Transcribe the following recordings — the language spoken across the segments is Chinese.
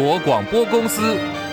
国广播公司。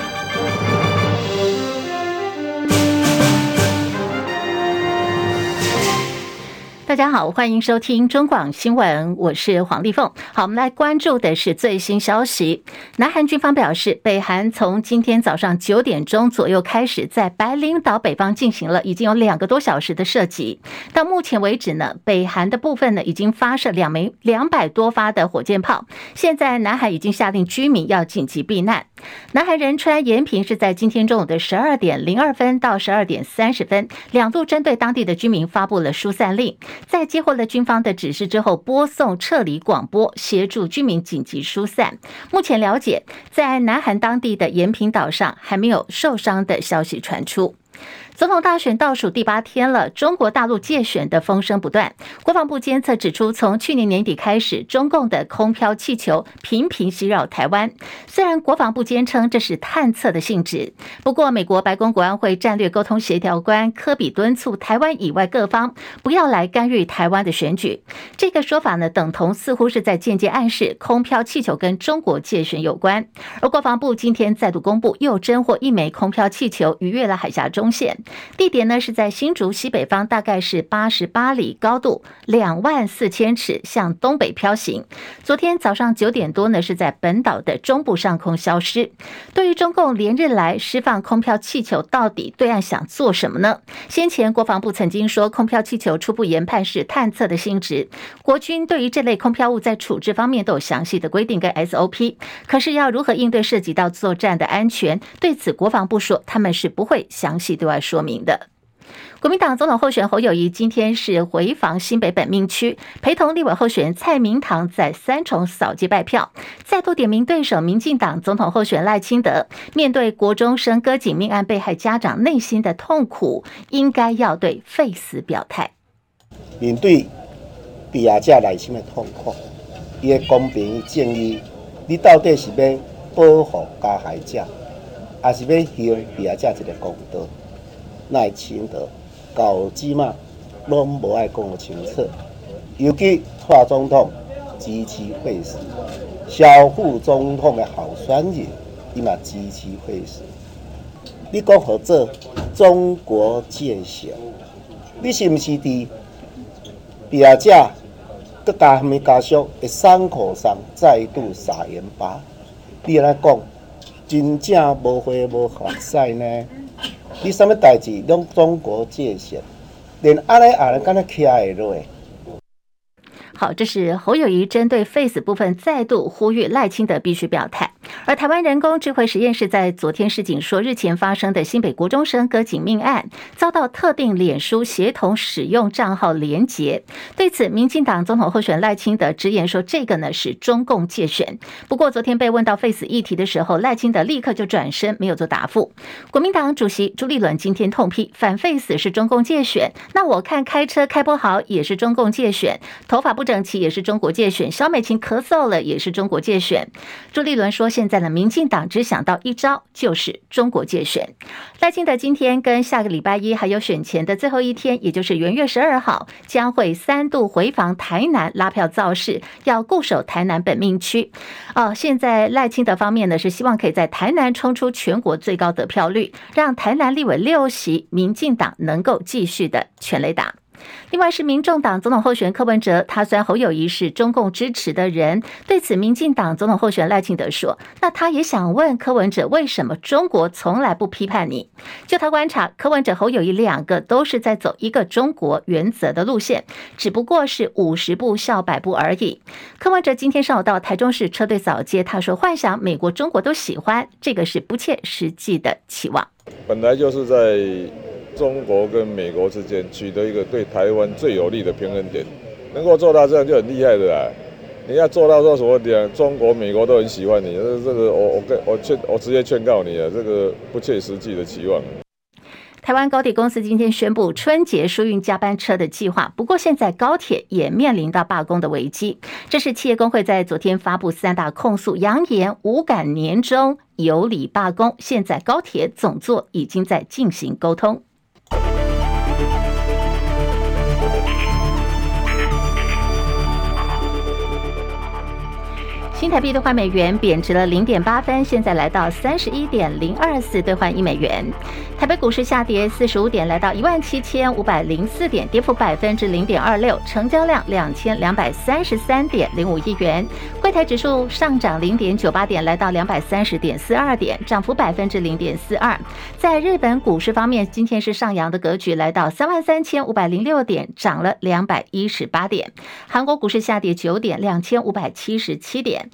大家好，欢迎收听中广新闻，我是黄丽凤。好，我们来关注的是最新消息。南韩军方表示，北韩从今天早上九点钟左右开始，在白领岛北方进行了已经有两个多小时的射击。到目前为止呢，北韩的部分呢已经发射两枚两百多发的火箭炮。现在南韩已经下令居民要紧急避难。南韩仁川、延平是在今天中午的十二点零二分到十二点三十分，两度针对当地的居民发布了疏散令。在接获了军方的指示之后，播送撤离广播，协助居民紧急疏散。目前了解，在南韩当地的延平岛上还没有受伤的消息传出。总统大选倒数第八天了，中国大陆介选的风声不断。国防部监测指出，从去年年底开始，中共的空飘气球频频袭扰台湾。虽然国防部坚称这是探测的性质，不过美国白宫国安会战略沟通协调官科比敦促台湾以外各方不要来干预台湾的选举。这个说法呢，等同似乎是在间接暗示空飘气球跟中国介选有关。而国防部今天再度公布，又侦获一枚空飘气球逾越了海峡中线。地点呢是在新竹西北方，大概是八十八里，高度两万四千尺，向东北飘行。昨天早上九点多呢，是在本岛的中部上空消失。对于中共连日来释放空飘气球，到底对岸想做什么呢？先前国防部曾经说，空飘气球初步研判是探测的性质。国军对于这类空飘物在处置方面都有详细的规定跟 SOP。可是要如何应对涉及到作战的安全，对此国防部说他们是不会详细对外说。说明的，国民党总统候选侯友谊今天是回访新北本命区，陪同立委候选人蔡明堂在三重扫街拜票，再度点名对手民进党总统候选赖清德。面对国中生割颈命案被害家长内心的痛苦，应该要对废死表态。面对被害者内心的痛苦，伊的公平正义，你到底是要保护加害者，还是要还被害者一个公道？赖清德到即嘛拢无爱讲清楚，尤其蔡总统支持废死，萧副总统的候选人伊嘛支持废死。你讲何做中国介选？你是毋是伫拼仔遮阁加虾米家属的伤口上再度撒盐巴？你安尼讲，真正无花无学使呢？你什么代志？用中国界限，连阿来阿来敢若徛会落。好，这是侯友谊针对废死部分再度呼吁赖清德必须表态。而台湾人工智慧实验室在昨天示警说，日前发生的新北国中生割颈命案遭到特定脸书协同使用账号连结。对此，民进党总统候选赖清德直言说，这个呢是中共借选。不过，昨天被问到 Face 议题的时候，赖清德立刻就转身，没有做答复。国民党主席朱立伦今天痛批反 Face 是中共借选，那我看开车开不好也是中共借选，头发不整齐也是中国借选，萧美琴咳嗽了也是中国借选。朱立伦说，现在呢，民进党只想到一招，就是中国界选。赖清德今天跟下个礼拜一还有选前的最后一天，也就是元月十二号，将会三度回访台南拉票造势，要固守台南本命区。哦，现在赖清德方面呢，是希望可以在台南冲出全国最高得票率，让台南立委六席，民进党能够继续的全垒打。另外是民众党总统候选人柯文哲，他虽然侯友谊是中共支持的人，对此民进党总统候选人赖清德说，那他也想问柯文哲，为什么中国从来不批判你？就他观察，柯文哲侯友谊两个都是在走一个中国原则的路线，只不过是五十步笑百步而已。柯文哲今天上午到台中市车队扫街，他说幻想美国、中国都喜欢，这个是不切实际的期望。本来就是在。中国跟美国之间取得一个对台湾最有利的平衡点，能够做到这样就很厉害的啦。你要做到说什么点，中国、美国都很喜欢你，这这个我我跟我劝我直接劝告你啊，这个不切实际的期望。台湾高铁公司今天宣布春节疏运加班车的计划，不过现在高铁也面临到罢工的危机。这是企业工会在昨天发布三大控诉，扬言无感年终有理罢工。现在高铁总座已经在进行沟通。新台币兑换美元贬值了零点八分，现在来到三十一点零二四兑换一美元。台北股市下跌四十五点，来到一万七千五百零四点，跌幅百分之零点二六，成交量两千两百三十三点零五亿元。柜台指数上涨零点九八点，来到两百三十点四二点，涨幅百分之零点四二。在日本股市方面，今天是上扬的格局，来到三万三千五百零六点，涨了两百一十八点。韩国股市下跌九点，两千五百七十七点。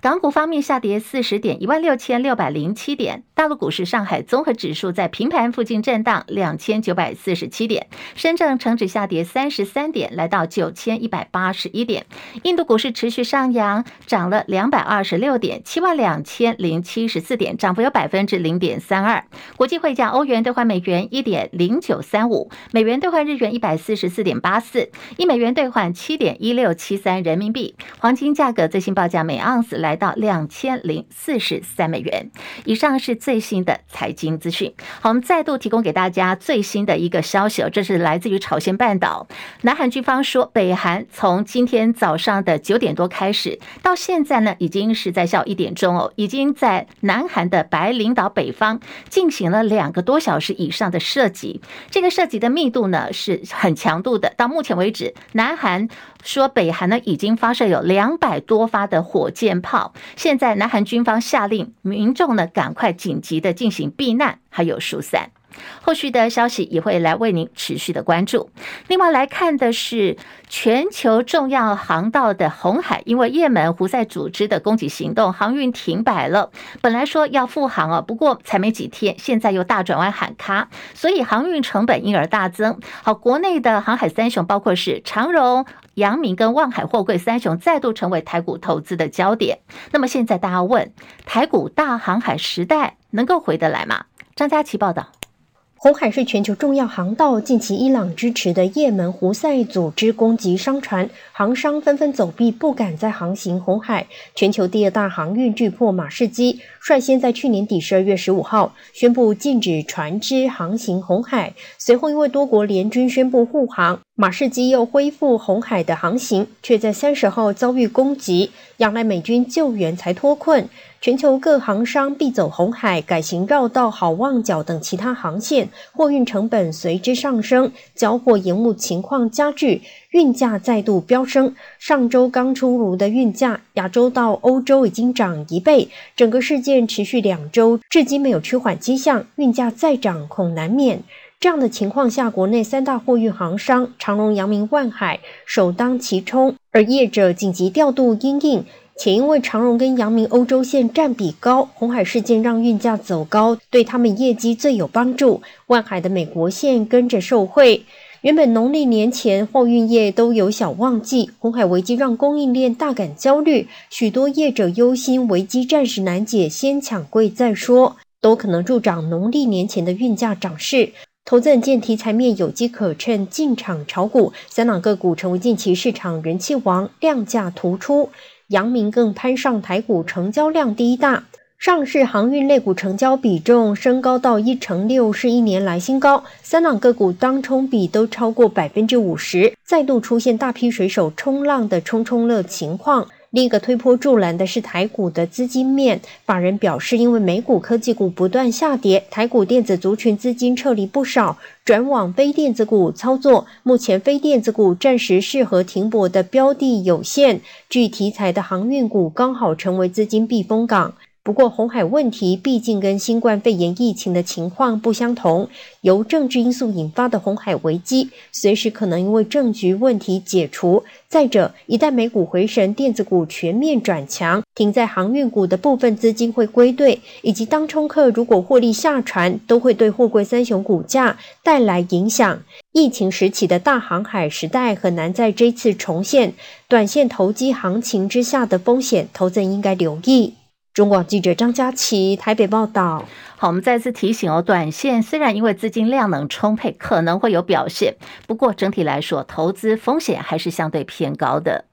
港股方面下跌四十点，一万六千六百零七点。大陆股市，上海综合指数在平盘附近震荡，两千九百四十七点。深圳成指下跌三十三点，来到九千一百八十一点。印度股市持续上扬，涨了两百二十六点，七万两千零七十四点，涨幅有百分之零点三二。国际汇价，欧元兑换美元一点零九三五，美元兑换日元一百四十四点八四，一美元兑换七点一六七三人民币。黄金价格最新报价每盎司来。来到两千零四十三美元以上，是最新的财经资讯。好，我们再度提供给大家最新的一个消息哦，这是来自于朝鲜半岛。南韩军方说，北韩从今天早上的九点多开始，到现在呢，已经是在下午一点钟哦，已经在南韩的白领岛北方进行了两个多小时以上的射击。这个射击的密度呢是很强度的。到目前为止，南韩说北韩呢已经发射有两百多发的火箭炮。现在，南韩军方下令民众呢，赶快紧急的进行避难，还有疏散。后续的消息也会来为您持续的关注。另外来看的是全球重要航道的红海，因为也门胡塞组织的攻击行动，航运停摆了。本来说要复航啊，不过才没几天，现在又大转弯喊卡，所以航运成本因而大增。好，国内的航海三雄包括是长荣、阳明跟望海货柜三雄，再度成为台股投资的焦点。那么现在大家问，台股大航海时代能够回得来吗？张佳琪报道。红海是全球重要航道，近期伊朗支持的也门胡塞组织攻击商船，航商纷纷走避，不敢再航行红海。全球第二大航运巨破马士基率先在去年底十二月十五号宣布禁止船只航行红海，随后因为多国联军宣布护航，马士基又恢复红海的航行，却在三十号遭遇攻击，仰赖美军救援才脱困。全球各航商必走红海，改行绕道好望角等其他航线，货运成本随之上升，交货延误情况加剧，运价再度飙升。上周刚出炉的运价，亚洲到欧洲已经涨一倍。整个事件持续两周，至今没有趋缓迹象，运价再涨恐难免。这样的情况下，国内三大货运航商长荣、阳明、万海首当其冲，而业者紧急调度因应。且因为长荣跟阳明欧洲线占比高，红海事件让运价走高，对他们业绩最有帮助。万海的美国线跟着受惠。原本农历年前货运业都有小旺季，红海危机让供应链大感焦虑，许多业者忧心危机暂时难解，先抢柜再说，都可能助长农历年前的运价涨势。投资人见题材面有机可乘，进场炒股，三档个股成为近期市场人气王，量价突出。阳明更攀上台股成交量第一大，上市航运类股成交比重升高到一成六，是一年来新高。三档个股当冲比都超过百分之五十，再度出现大批水手冲浪的冲冲乐情况。另一个推波助澜的是台股的资金面，法人表示，因为美股科技股不断下跌，台股电子族群资金撤离不少，转往非电子股操作。目前非电子股暂时适合停泊的标的有限，具题材的航运股刚好成为资金避风港。不过，红海问题毕竟跟新冠肺炎疫情的情况不相同，由政治因素引发的红海危机，随时可能因为政局问题解除。再者，一旦美股回神，电子股全面转强，停在航运股的部分资金会归队，以及当冲客如果获利下船，都会对货柜三雄股价带来影响。疫情时期的大航海时代很难在这次重现，短线投机行情之下的风险，投资人应该留意。中广记者张佳琪台北报道。好，我们再次提醒哦，短线虽然因为资金量能充沛，可能会有表现，不过整体来说，投资风险还是相对偏高的。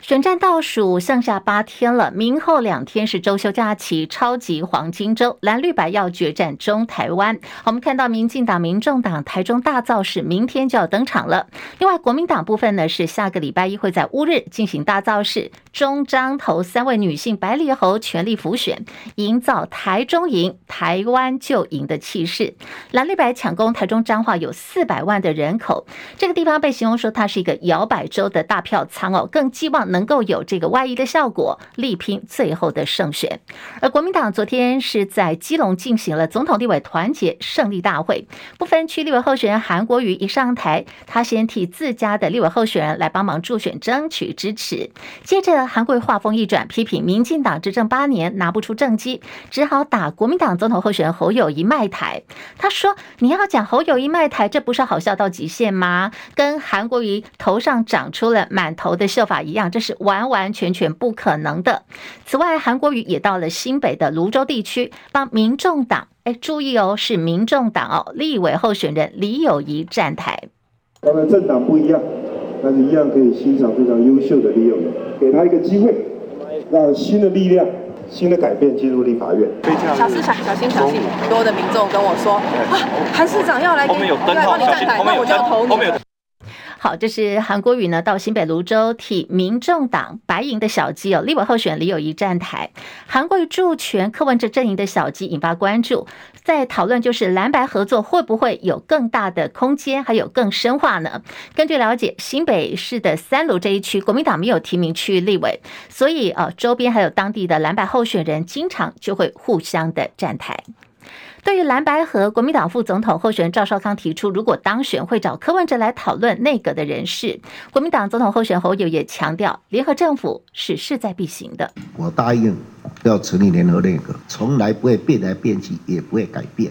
选战倒数剩下八天了，明后两天是周休假期，超级黄金周，蓝绿白要决战中台湾。我们看到民进党、民众党台中大造势，明天就要登场了。另外，国民党部分呢是下个礼拜一会在乌日进行大造势，中彰投三位女性白里侯全力辅选，营造台中赢、台湾就赢的气势。蓝绿白抢攻台中彰化有四百万的人口，这个地方被形容说它是一个摇摆州的大票仓哦，更寄望。能够有这个外溢的效果，力拼最后的胜选。而国民党昨天是在基隆进行了总统立委团结胜利大会，不分区立委候选人韩国瑜一上台，他先替自家的立委候选人来帮忙助选，争取支持。接着韩国瑜话锋一转，批评民进党执政八年拿不出政绩，只好打国民党总统候选人侯友谊卖台。他说：“你要讲侯友谊卖台，这不是好笑到极限吗？跟韩国瑜头上长出了满头的秀发一样，这。”是完完全全不可能的。此外，韩国瑜也到了新北的泸州地区，帮民众党，哎，注意哦，是民众党哦，立委候选人李友仪站台。当然政党不一样，但是一样可以欣赏非常优秀的李友仪，给他一个机会，让新的力量、新的改变进入立法院。小市长，小心小心，多的民众跟我说啊，韩市长要来给，要来帮你站台，那我就要投你。好，这是韩国瑜呢，到新北芦洲替民众党白营的小鸡哦，立委候选李友仪站台。韩国瑜助拳柯文哲阵营的小鸡引发关注，在讨论就是蓝白合作会不会有更大的空间，还有更深化呢？根据了解，新北市的三芦这一区，国民党没有提名区域立委，所以啊，周边还有当地的蓝白候选人，经常就会互相的站台。对于蓝白合，国民党副总统候选人赵少康提出，如果当选会找柯文哲来讨论内阁的人事。国民党总统候选人侯友也强调，联合政府是势在必行的。我答应要成立联合内阁，从来不会变来变去，也不会改变。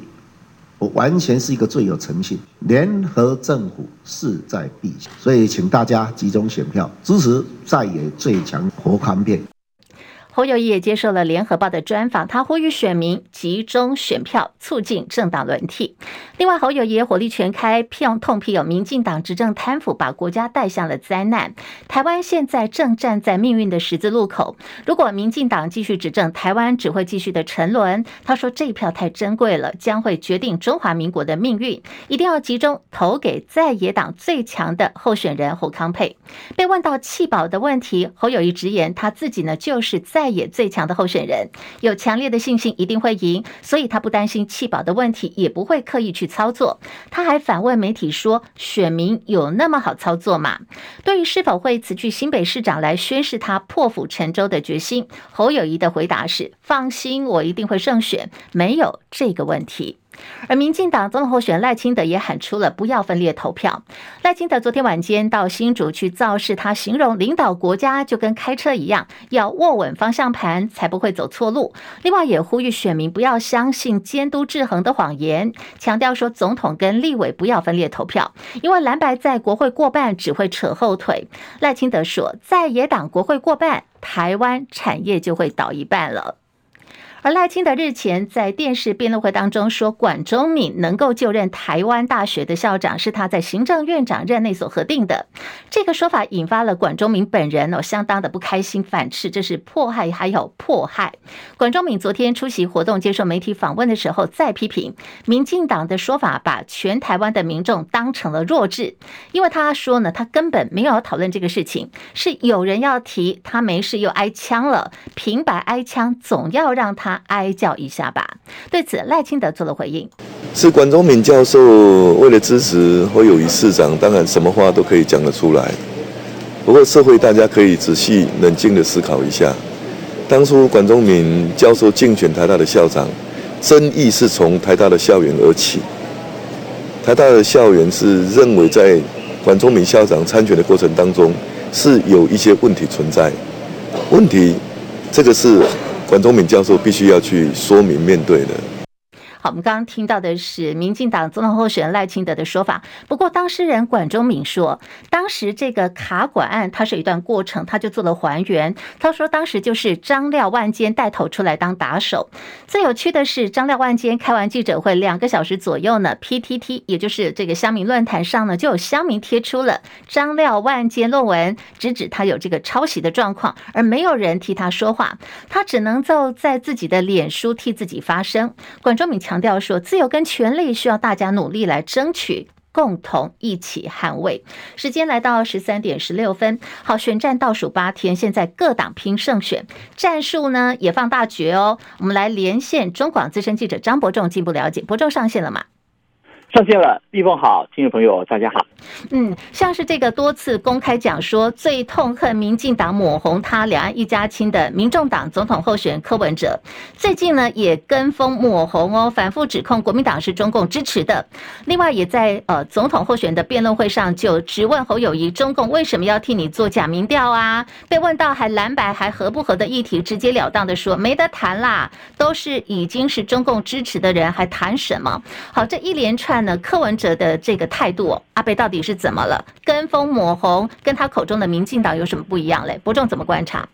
我完全是一个最有诚信，联合政府势在必行。所以，请大家集中选票支持在野最强侯康配。侯友宜也接受了联合报的专访，他呼吁选民集中选票，促进政党轮替。另外，侯友宜也火力全开，痛痛批有民进党执政贪腐，把国家带向了灾难。台湾现在正站在命运的十字路口，如果民进党继续执政，台湾只会继续的沉沦。他说：“这一票太珍贵了，将会决定中华民国的命运，一定要集中投给在野党最强的候选人侯康沛。”被问到弃保的问题，侯友谊直言他自己呢就是在。也最强的候选人，有强烈的信心一定会赢，所以他不担心弃保的问题，也不会刻意去操作。他还反问媒体说：“选民有那么好操作吗？”对于是否会辞去新北市长来宣誓他破釜沉舟的决心，侯友谊的回答是：“放心，我一定会胜选，没有这个问题。”而民进党总统候选人赖清德也喊出了不要分裂投票。赖清德昨天晚间到新竹去造势，他形容领导国家就跟开车一样，要握稳方向盘才不会走错路。另外也呼吁选民不要相信监督制衡的谎言，强调说总统跟立委不要分裂投票，因为蓝白在国会过半只会扯后腿。赖清德说，在野党国会过半，台湾产业就会倒一半了。而赖清德日前在电视辩论会当中说，管中闵能够就任台湾大学的校长，是他在行政院长任内所核定的。这个说法引发了管中闵本人哦相当的不开心，反斥这是迫害，还有迫害。管中闵昨天出席活动接受媒体访问的时候，再批评民进党的说法，把全台湾的民众当成了弱智，因为他说呢，他根本没有讨论这个事情，是有人要提，他没事又挨枪了，平白挨枪总要让他。他哀叫一下吧。对此，赖清德做了回应：是管中闵教授为了支持侯友宜市长，当然什么话都可以讲得出来。不过，社会大家可以仔细冷静地思考一下，当初管中闵教授竞选台大的校长，争议是从台大的校园而起。台大的校园是认为在管中闵校长参选的过程当中是有一些问题存在。问题，这个是。管中敏教授必须要去说明面对的。好，我们刚刚听到的是民进党总统候选人赖清德的说法。不过，当事人管中闵说，当时这个卡管案，它是一段过程，他就做了还原。他说，当时就是张廖万坚带头出来当打手。最有趣的是，张廖万坚开完记者会两个小时左右呢，PTT 也就是这个乡民论坛上呢，就有乡民贴出了张廖万坚论文，直指他有这个抄袭的状况，而没有人替他说话，他只能够在自己的脸书替自己发声。管中闵强调说，自由跟权利需要大家努力来争取，共同一起捍卫。时间来到十三点十六分，好，选战倒数八天，现在各党拼胜选，战术呢也放大绝哦。我们来连线中广资深记者张伯仲进一步了解，伯仲上线了吗？上线了，立凤好，听众朋友大家好。嗯，像是这个多次公开讲说最痛恨民进党抹红他两岸一家亲的民众党总统候选人柯文哲，最近呢也跟风抹红哦，反复指控国民党是中共支持的。另外也在呃总统候选的辩论会上就质问侯友谊，中共为什么要替你做假民调啊？被问到还蓝白还合不合的议题，直截了当的说没得谈啦，都是已经是中共支持的人，还谈什么？好，这一连串。那柯文哲的这个态度，阿贝到底是怎么了？跟风抹红，跟他口中的民进党有什么不一样嘞？伯仲怎么观察？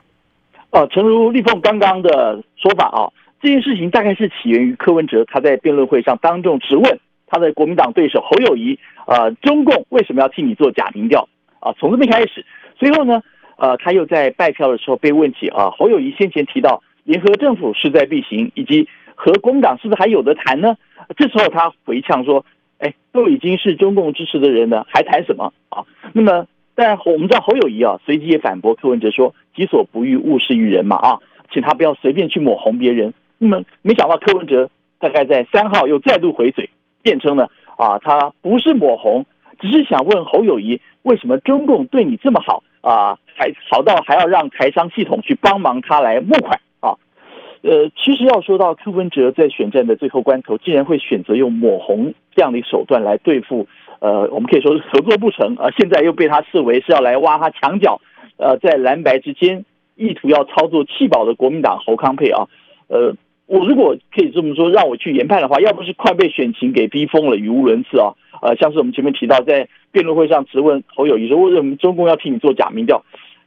哦，诚如立凤刚刚的说法啊，这件事情大概是起源于柯文哲他在辩论会上当众质问他的国民党对手侯友谊，呃，中共为什么要替你做假民调啊？从这边开始，随后呢，呃，他又在拜票的时候被问起啊，侯友谊先前提到联合政府势在必行，以及和国民党是不是还有得谈呢？这时候他回呛说。哎，都已经是中共支持的人了，还谈什么啊？那么，但我们知道侯友谊啊，随即也反驳柯文哲说：“己所不欲，勿施于人嘛啊，请他不要随便去抹红别人。”那么，没想到柯文哲大概在三号又再度回嘴，辩称呢啊，他不是抹红，只是想问侯友谊，为什么中共对你这么好啊，还好到还要让台商系统去帮忙他来募款。呃，其实要说到柯文哲在选战的最后关头，竟然会选择用抹红这样的手段来对付，呃，我们可以说是合作不成啊，现在又被他视为是要来挖他墙角，呃，在蓝白之间意图要操作弃保的国民党侯康沛啊，呃，我如果可以这么说，让我去研判的话，要不是快被选情给逼疯了，语无伦次啊，呃，像是我们前面提到在辩论会上质问侯友宜说，为什么中共要替你做假民调，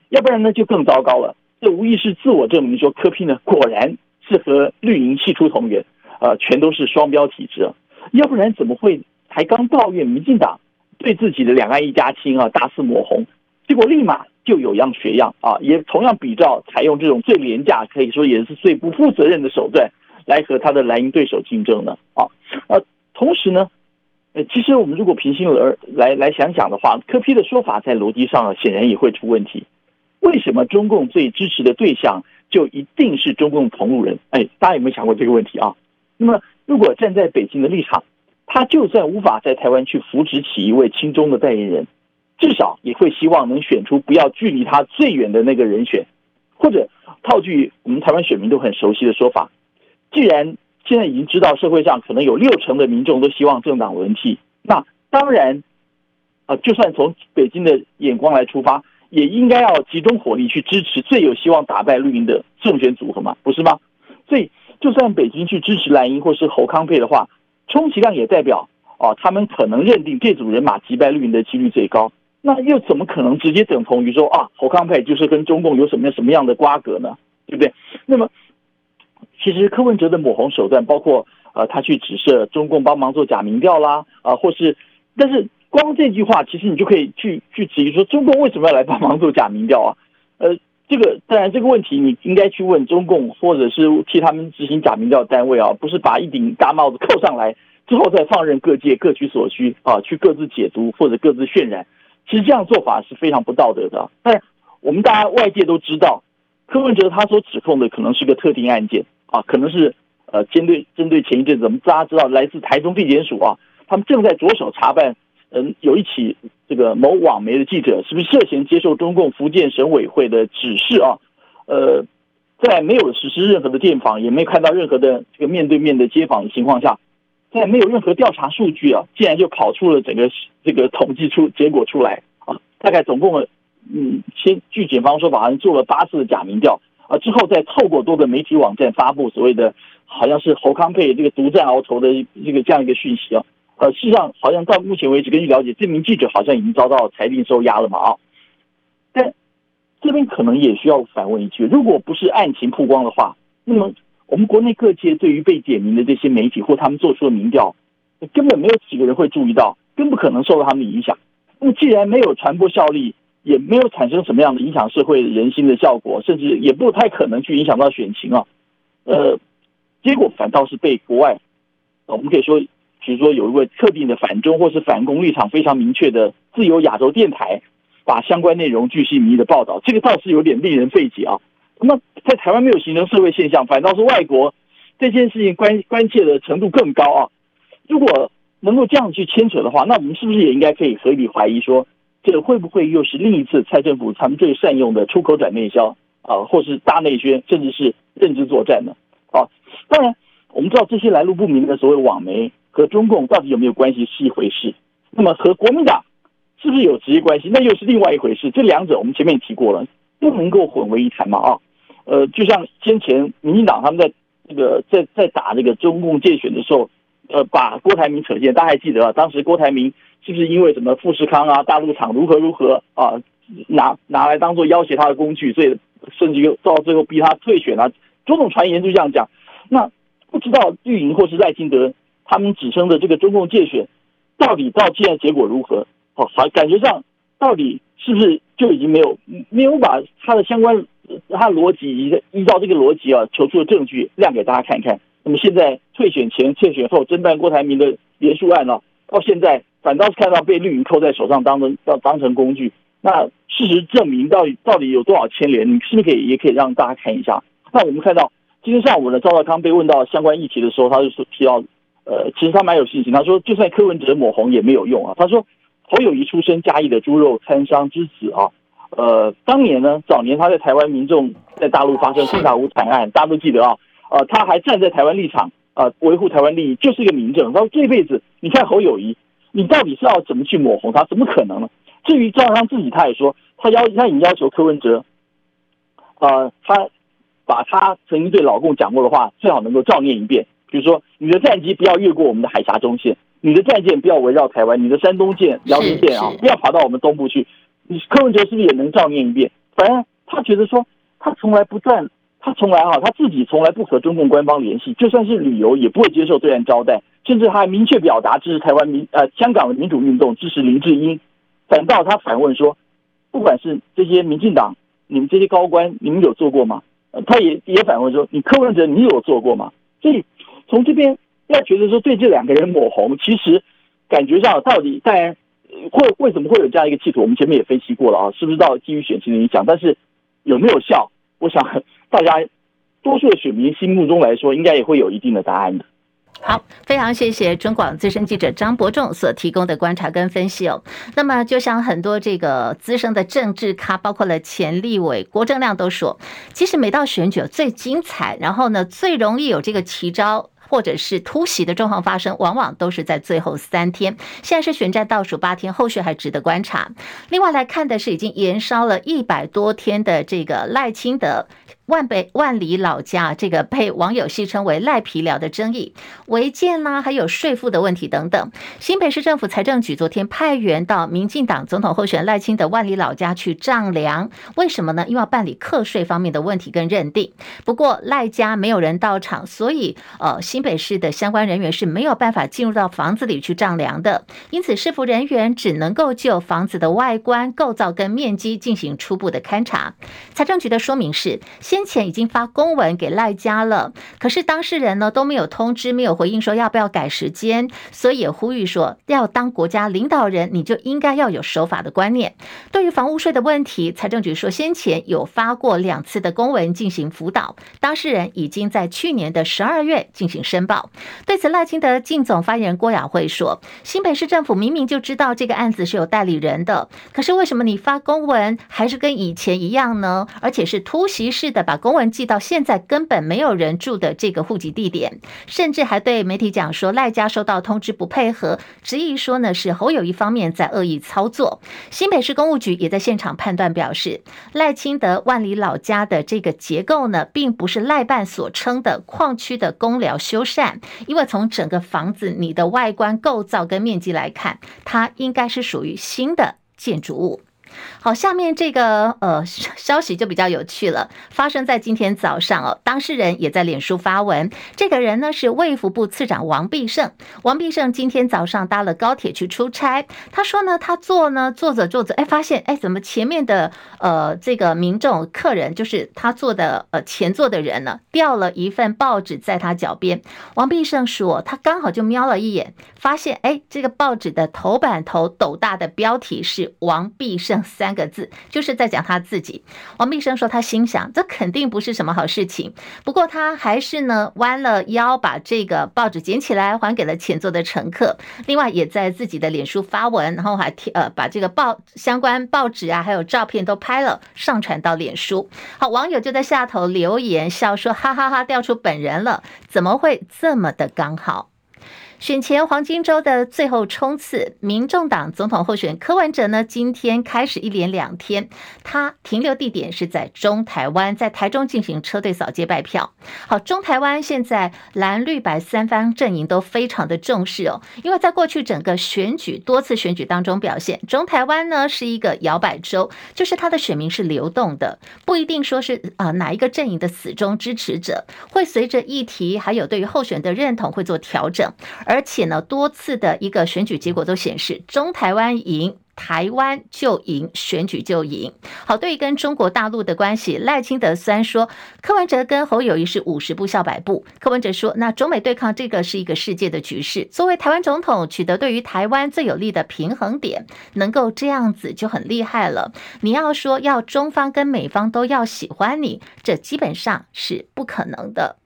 要不然呢就更糟糕了，这无疑是自我证明说柯 P 呢果然。是和绿营系出同源，呃，全都是双标体质，要不然怎么会才刚抱怨民进党对自己的两岸一家亲啊大肆抹红，结果立马就有样学样啊，也同样比照采用这种最廉价，可以说也是最不负责任的手段来和他的蓝营对手竞争呢啊，呃，同时呢，呃，其实我们如果平心而来来想想的话，柯 P 的说法在逻辑上显然也会出问题，为什么中共最支持的对象？就一定是中共同路人？哎，大家有没有想过这个问题啊？那么，如果站在北京的立场，他就算无法在台湾去扶植起一位亲中的代言人，至少也会希望能选出不要距离他最远的那个人选。或者套句我们台湾选民都很熟悉的说法，既然现在已经知道社会上可能有六成的民众都希望政党轮替，那当然，啊，就算从北京的眼光来出发。也应该要集中火力去支持最有希望打败绿营的胜选组合嘛，不是吗？所以，就算北京去支持蓝营或是侯康佩的话，充其量也代表哦，他们可能认定这组人马击败绿营的几率最高。那又怎么可能直接等同于说啊，侯康佩就是跟中共有什么什么样的瓜葛呢？对不对？那么，其实柯文哲的抹红手段，包括呃，他去指涉中共帮忙做假民调啦，啊、或是，但是。光这句话，其实你就可以去去质疑说，中共为什么要来帮忙做假民调啊？呃，这个当然这个问题你应该去问中共，或者是替他们执行假民调单位啊，不是把一顶大帽子扣上来之后再放任各界各取所需啊，去各自解读或者各自渲染。其实这样做法是非常不道德的。但我们大家外界都知道，柯文哲他所指控的可能是个特定案件啊，可能是呃针对针对前一阵子我们大家知道来自台中地检署啊，他们正在着手查办。嗯，有一起这个某网媒的记者是不是涉嫌接受中共福建省委会的指示啊？呃，在没有实施任何的电访，也没有看到任何的这个面对面的接访的情况下，在没有任何调查数据啊，竟然就跑出了整个这个统计出结果出来啊！大概总共嗯，先据检方说法，好像做了八次假民调啊，之后再透过多个媒体网站发布所谓的好像是侯康沛这个独占鳌头的这个这样一个讯息啊。呃，事实上好像到目前为止，根据了解，这名记者好像已经遭到裁定收押了嘛啊。但这边可能也需要反问一句：如果不是案情曝光的话，那么我们国内各界对于被点名的这些媒体或他们做出的民调，根本没有几个人会注意到，更不可能受到他们的影响。那么既然没有传播效力，也没有产生什么样的影响社会人心的效果，甚至也不太可能去影响到选情啊。呃，结果反倒是被国外，我们可以说，比如说有一位特定的反中或是反共立场非常明确的自由亚洲电台，把相关内容巨细靡遗的报道，这个倒是有点令人费解啊。那么在台湾没有形成社会现象，反倒是外国这件事情关关切的程度更高啊。如果能够这样去牵扯的话，那我们是不是也应该可以合理怀疑说，这会不会又是另一次蔡政府他们最善用的出口转内销啊，或是大内宣，甚至是认知作战呢？啊，当然我们知道这些来路不明的所谓网媒和中共到底有没有关系是一回事，那么和国民党是不是有直接关系，那又是另外一回事。这两者我们前面提过了，不能够混为一谈嘛啊。呃，就像先前民进党他们在这个在在打这个中共介选的时候，呃，把郭台铭扯进，大家还记得啊？当时郭台铭是不是因为什么富士康啊、大陆厂如何如何啊，拿拿来当做要挟他的工具，所以甚至又到最后逼他退选啊？种种传言就这样讲。那不知道绿营或是赖清德他们指称的这个中共介选，到底到现在结果如何？哦，好，感觉上到底是不是就已经没有没有把他的相关他的逻辑依依照这个逻辑啊，求出的证据亮给大家看看。那么现在退选前、退选后侦办郭台铭的连署案呢、到现在反倒是看到被绿营扣在手上，当成当当成工具。那事实证明，到底到底有多少牵连？你是不是可以也可以让大家看一下？那我们看到今天上午呢，赵少康被问到相关议题的时候，他就说提到，呃，其实他蛮有信心。他说，就算柯文哲抹红也没有用啊。他说，侯友谊出身嘉义的猪肉摊商之子啊，呃，当年呢，早年他在台湾民众在大陆发生黑塔屋惨案，大家都记得啊。呃，他还站在台湾立场，呃，维护台湾利益，就是一个明证。他说这辈子，你看侯友谊，你到底是要怎么去抹红他？怎么可能呢？至于赵少康自己，他也说，他要他已经要求柯文哲，呃，他把他曾经对老公讲过的话，最好能够照念一遍。比如说，你的战机不要越过我们的海峡中线，你的战舰不要围绕台湾，你的山东舰、辽宁舰啊，不要跑到我们东部去。你柯文哲是不是也能照念一遍？反正他觉得说，他从来不断。他从来哈，他自己从来不和中共官方联系，就算是旅游也不会接受对岸招待，甚至他还明确表达支持台湾民呃香港的民主运动，支持林志英。反倒他反问说，不管是这些民进党，你们这些高官，你们有做过吗？他也也反问说，你柯文哲你有做过吗？所以从这边要觉得说对这两个人抹红，其实感觉上到底在会为什么会有这样一个企图，我们前面也分析过了啊，是不是到基于选情的影响？但是有没有效？我想。大家多数的选民心目中来说，应该也会有一定的答案的。好，非常谢谢中广资深记者张伯仲所提供的观察跟分析哦。那么，就像很多这个资深的政治咖，包括了前立委郭正亮都说，其实每到选举最精彩，然后呢，最容易有这个奇招。或者是突袭的状况发生，往往都是在最后三天。现在是选战倒数八天，后续还值得观察。另外来看的是已经延烧了一百多天的这个赖清德万北万里老家，这个被网友戏称为赖皮寮的争议，违建啦，还有税负的问题等等。新北市政府财政局昨天派员到民进党总统候选赖清德万里老家去丈量，为什么呢？因为要办理课税方面的问题跟认定。不过赖家没有人到场，所以呃新北市的相关人员是没有办法进入到房子里去丈量的，因此市府人员只能够就房子的外观、构造跟面积进行初步的勘查。财政局的说明是先，先前已经发公文给赖家了，可是当事人呢都没有通知，没有回应说要不要改时间，所以也呼吁说，要当国家领导人，你就应该要有守法的观念。对于房屋税的问题，财政局说先前有发过两次的公文进行辅导，当事人已经在去年的十二月进行申报。对此，赖清德竞总发言人郭雅慧说：“新北市政府明明就知道这个案子是有代理人的，可是为什么你发公文还是跟以前一样呢？而且是突袭式的把公文寄到现在根本没有人住的这个户籍地点，甚至还对媒体讲说赖家收到通知不配合，执意说呢是侯友谊方面在恶意操作。新北市公务局也在现场判断表示，赖清德万里老家的这个结构呢，并不是赖办所称的矿区的公寮修缮，因为从整个房子你的外观构造跟面积来看，它应该是属于新的建筑物。好，下面这个呃消息就比较有趣了，发生在今天早上哦。当事人也在脸书发文，这个人呢是卫福部次长王必胜。王必胜今天早上搭了高铁去出差，他说呢，他坐呢坐着坐着，哎，发现哎，怎么前面的呃这个民众客人，就是他坐的呃前座的人呢，掉了一份报纸在他脚边。王必胜说，他刚好就瞄了一眼，发现哎，这个报纸的头版头斗大的标题是王必胜。三个字，就是在讲他自己。王必生说，他心想，这肯定不是什么好事情。不过他还是呢，弯了腰把这个报纸捡起来，还给了前座的乘客。另外，也在自己的脸书发文，然后还贴呃，把这个报相关报纸啊，还有照片都拍了，上传到脸书。好，网友就在下头留言笑说，哈哈哈哈，调出本人了，怎么会这么的刚好？选前黄金周的最后冲刺，民众党总统候选人柯文哲呢，今天开始一连两天，他停留地点是在中台湾，在台中进行车队扫街拜票。好，中台湾现在蓝绿白三方阵营都非常的重视哦，因为在过去整个选举多次选举当中表现，中台湾呢是一个摇摆州，就是他的选民是流动的，不一定说是啊哪一个阵营的死忠支持者，会随着议题还有对于候选的认同会做调整。而且呢，多次的一个选举结果都显示，中台湾赢，台湾就赢，选举就赢。好，对于跟中国大陆的关系，赖清德虽然说柯文哲跟侯友谊是五十步笑百步，柯文哲说，那中美对抗这个是一个世界的局势，作为台湾总统，取得对于台湾最有利的平衡点，能够这样子就很厉害了。你要说要中方跟美方都要喜欢你，这基本上是不可能的。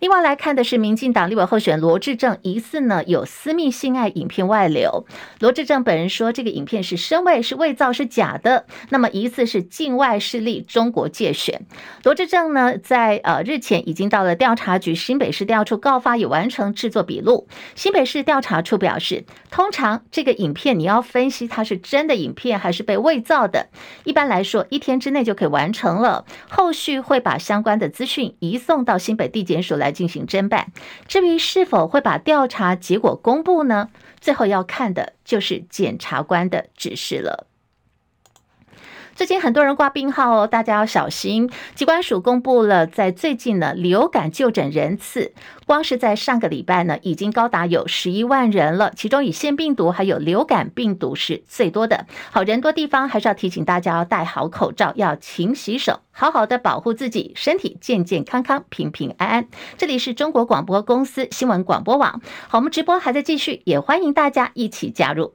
另外来看的是，民进党立委候选罗志政疑似呢有私密性爱影片外流。罗志政本人说，这个影片是声位、是伪造、是假的。那么疑似是境外势力中国借选。罗志政呢在呃日前已经到了调查局新北市调处告发，也完成制作笔录。新北市调查处表示，通常这个影片你要分析它是真的影片还是被伪造的，一般来说一天之内就可以完成了。后续会把相关的资讯移送到新北地检署来进行侦办，至于是否会把调查结果公布呢？最后要看的就是检察官的指示了。最近很多人挂病号哦，大家要小心。机关署公布了，在最近呢，流感就诊人次，光是在上个礼拜呢，已经高达有十一万人了。其中以腺病毒还有流感病毒是最多的。好，人多地方还是要提醒大家要戴好口罩，要勤洗手，好好的保护自己，身体健健康康、平平安安。这里是中国广播公司新闻广播网。好，我们直播还在继续，也欢迎大家一起加入。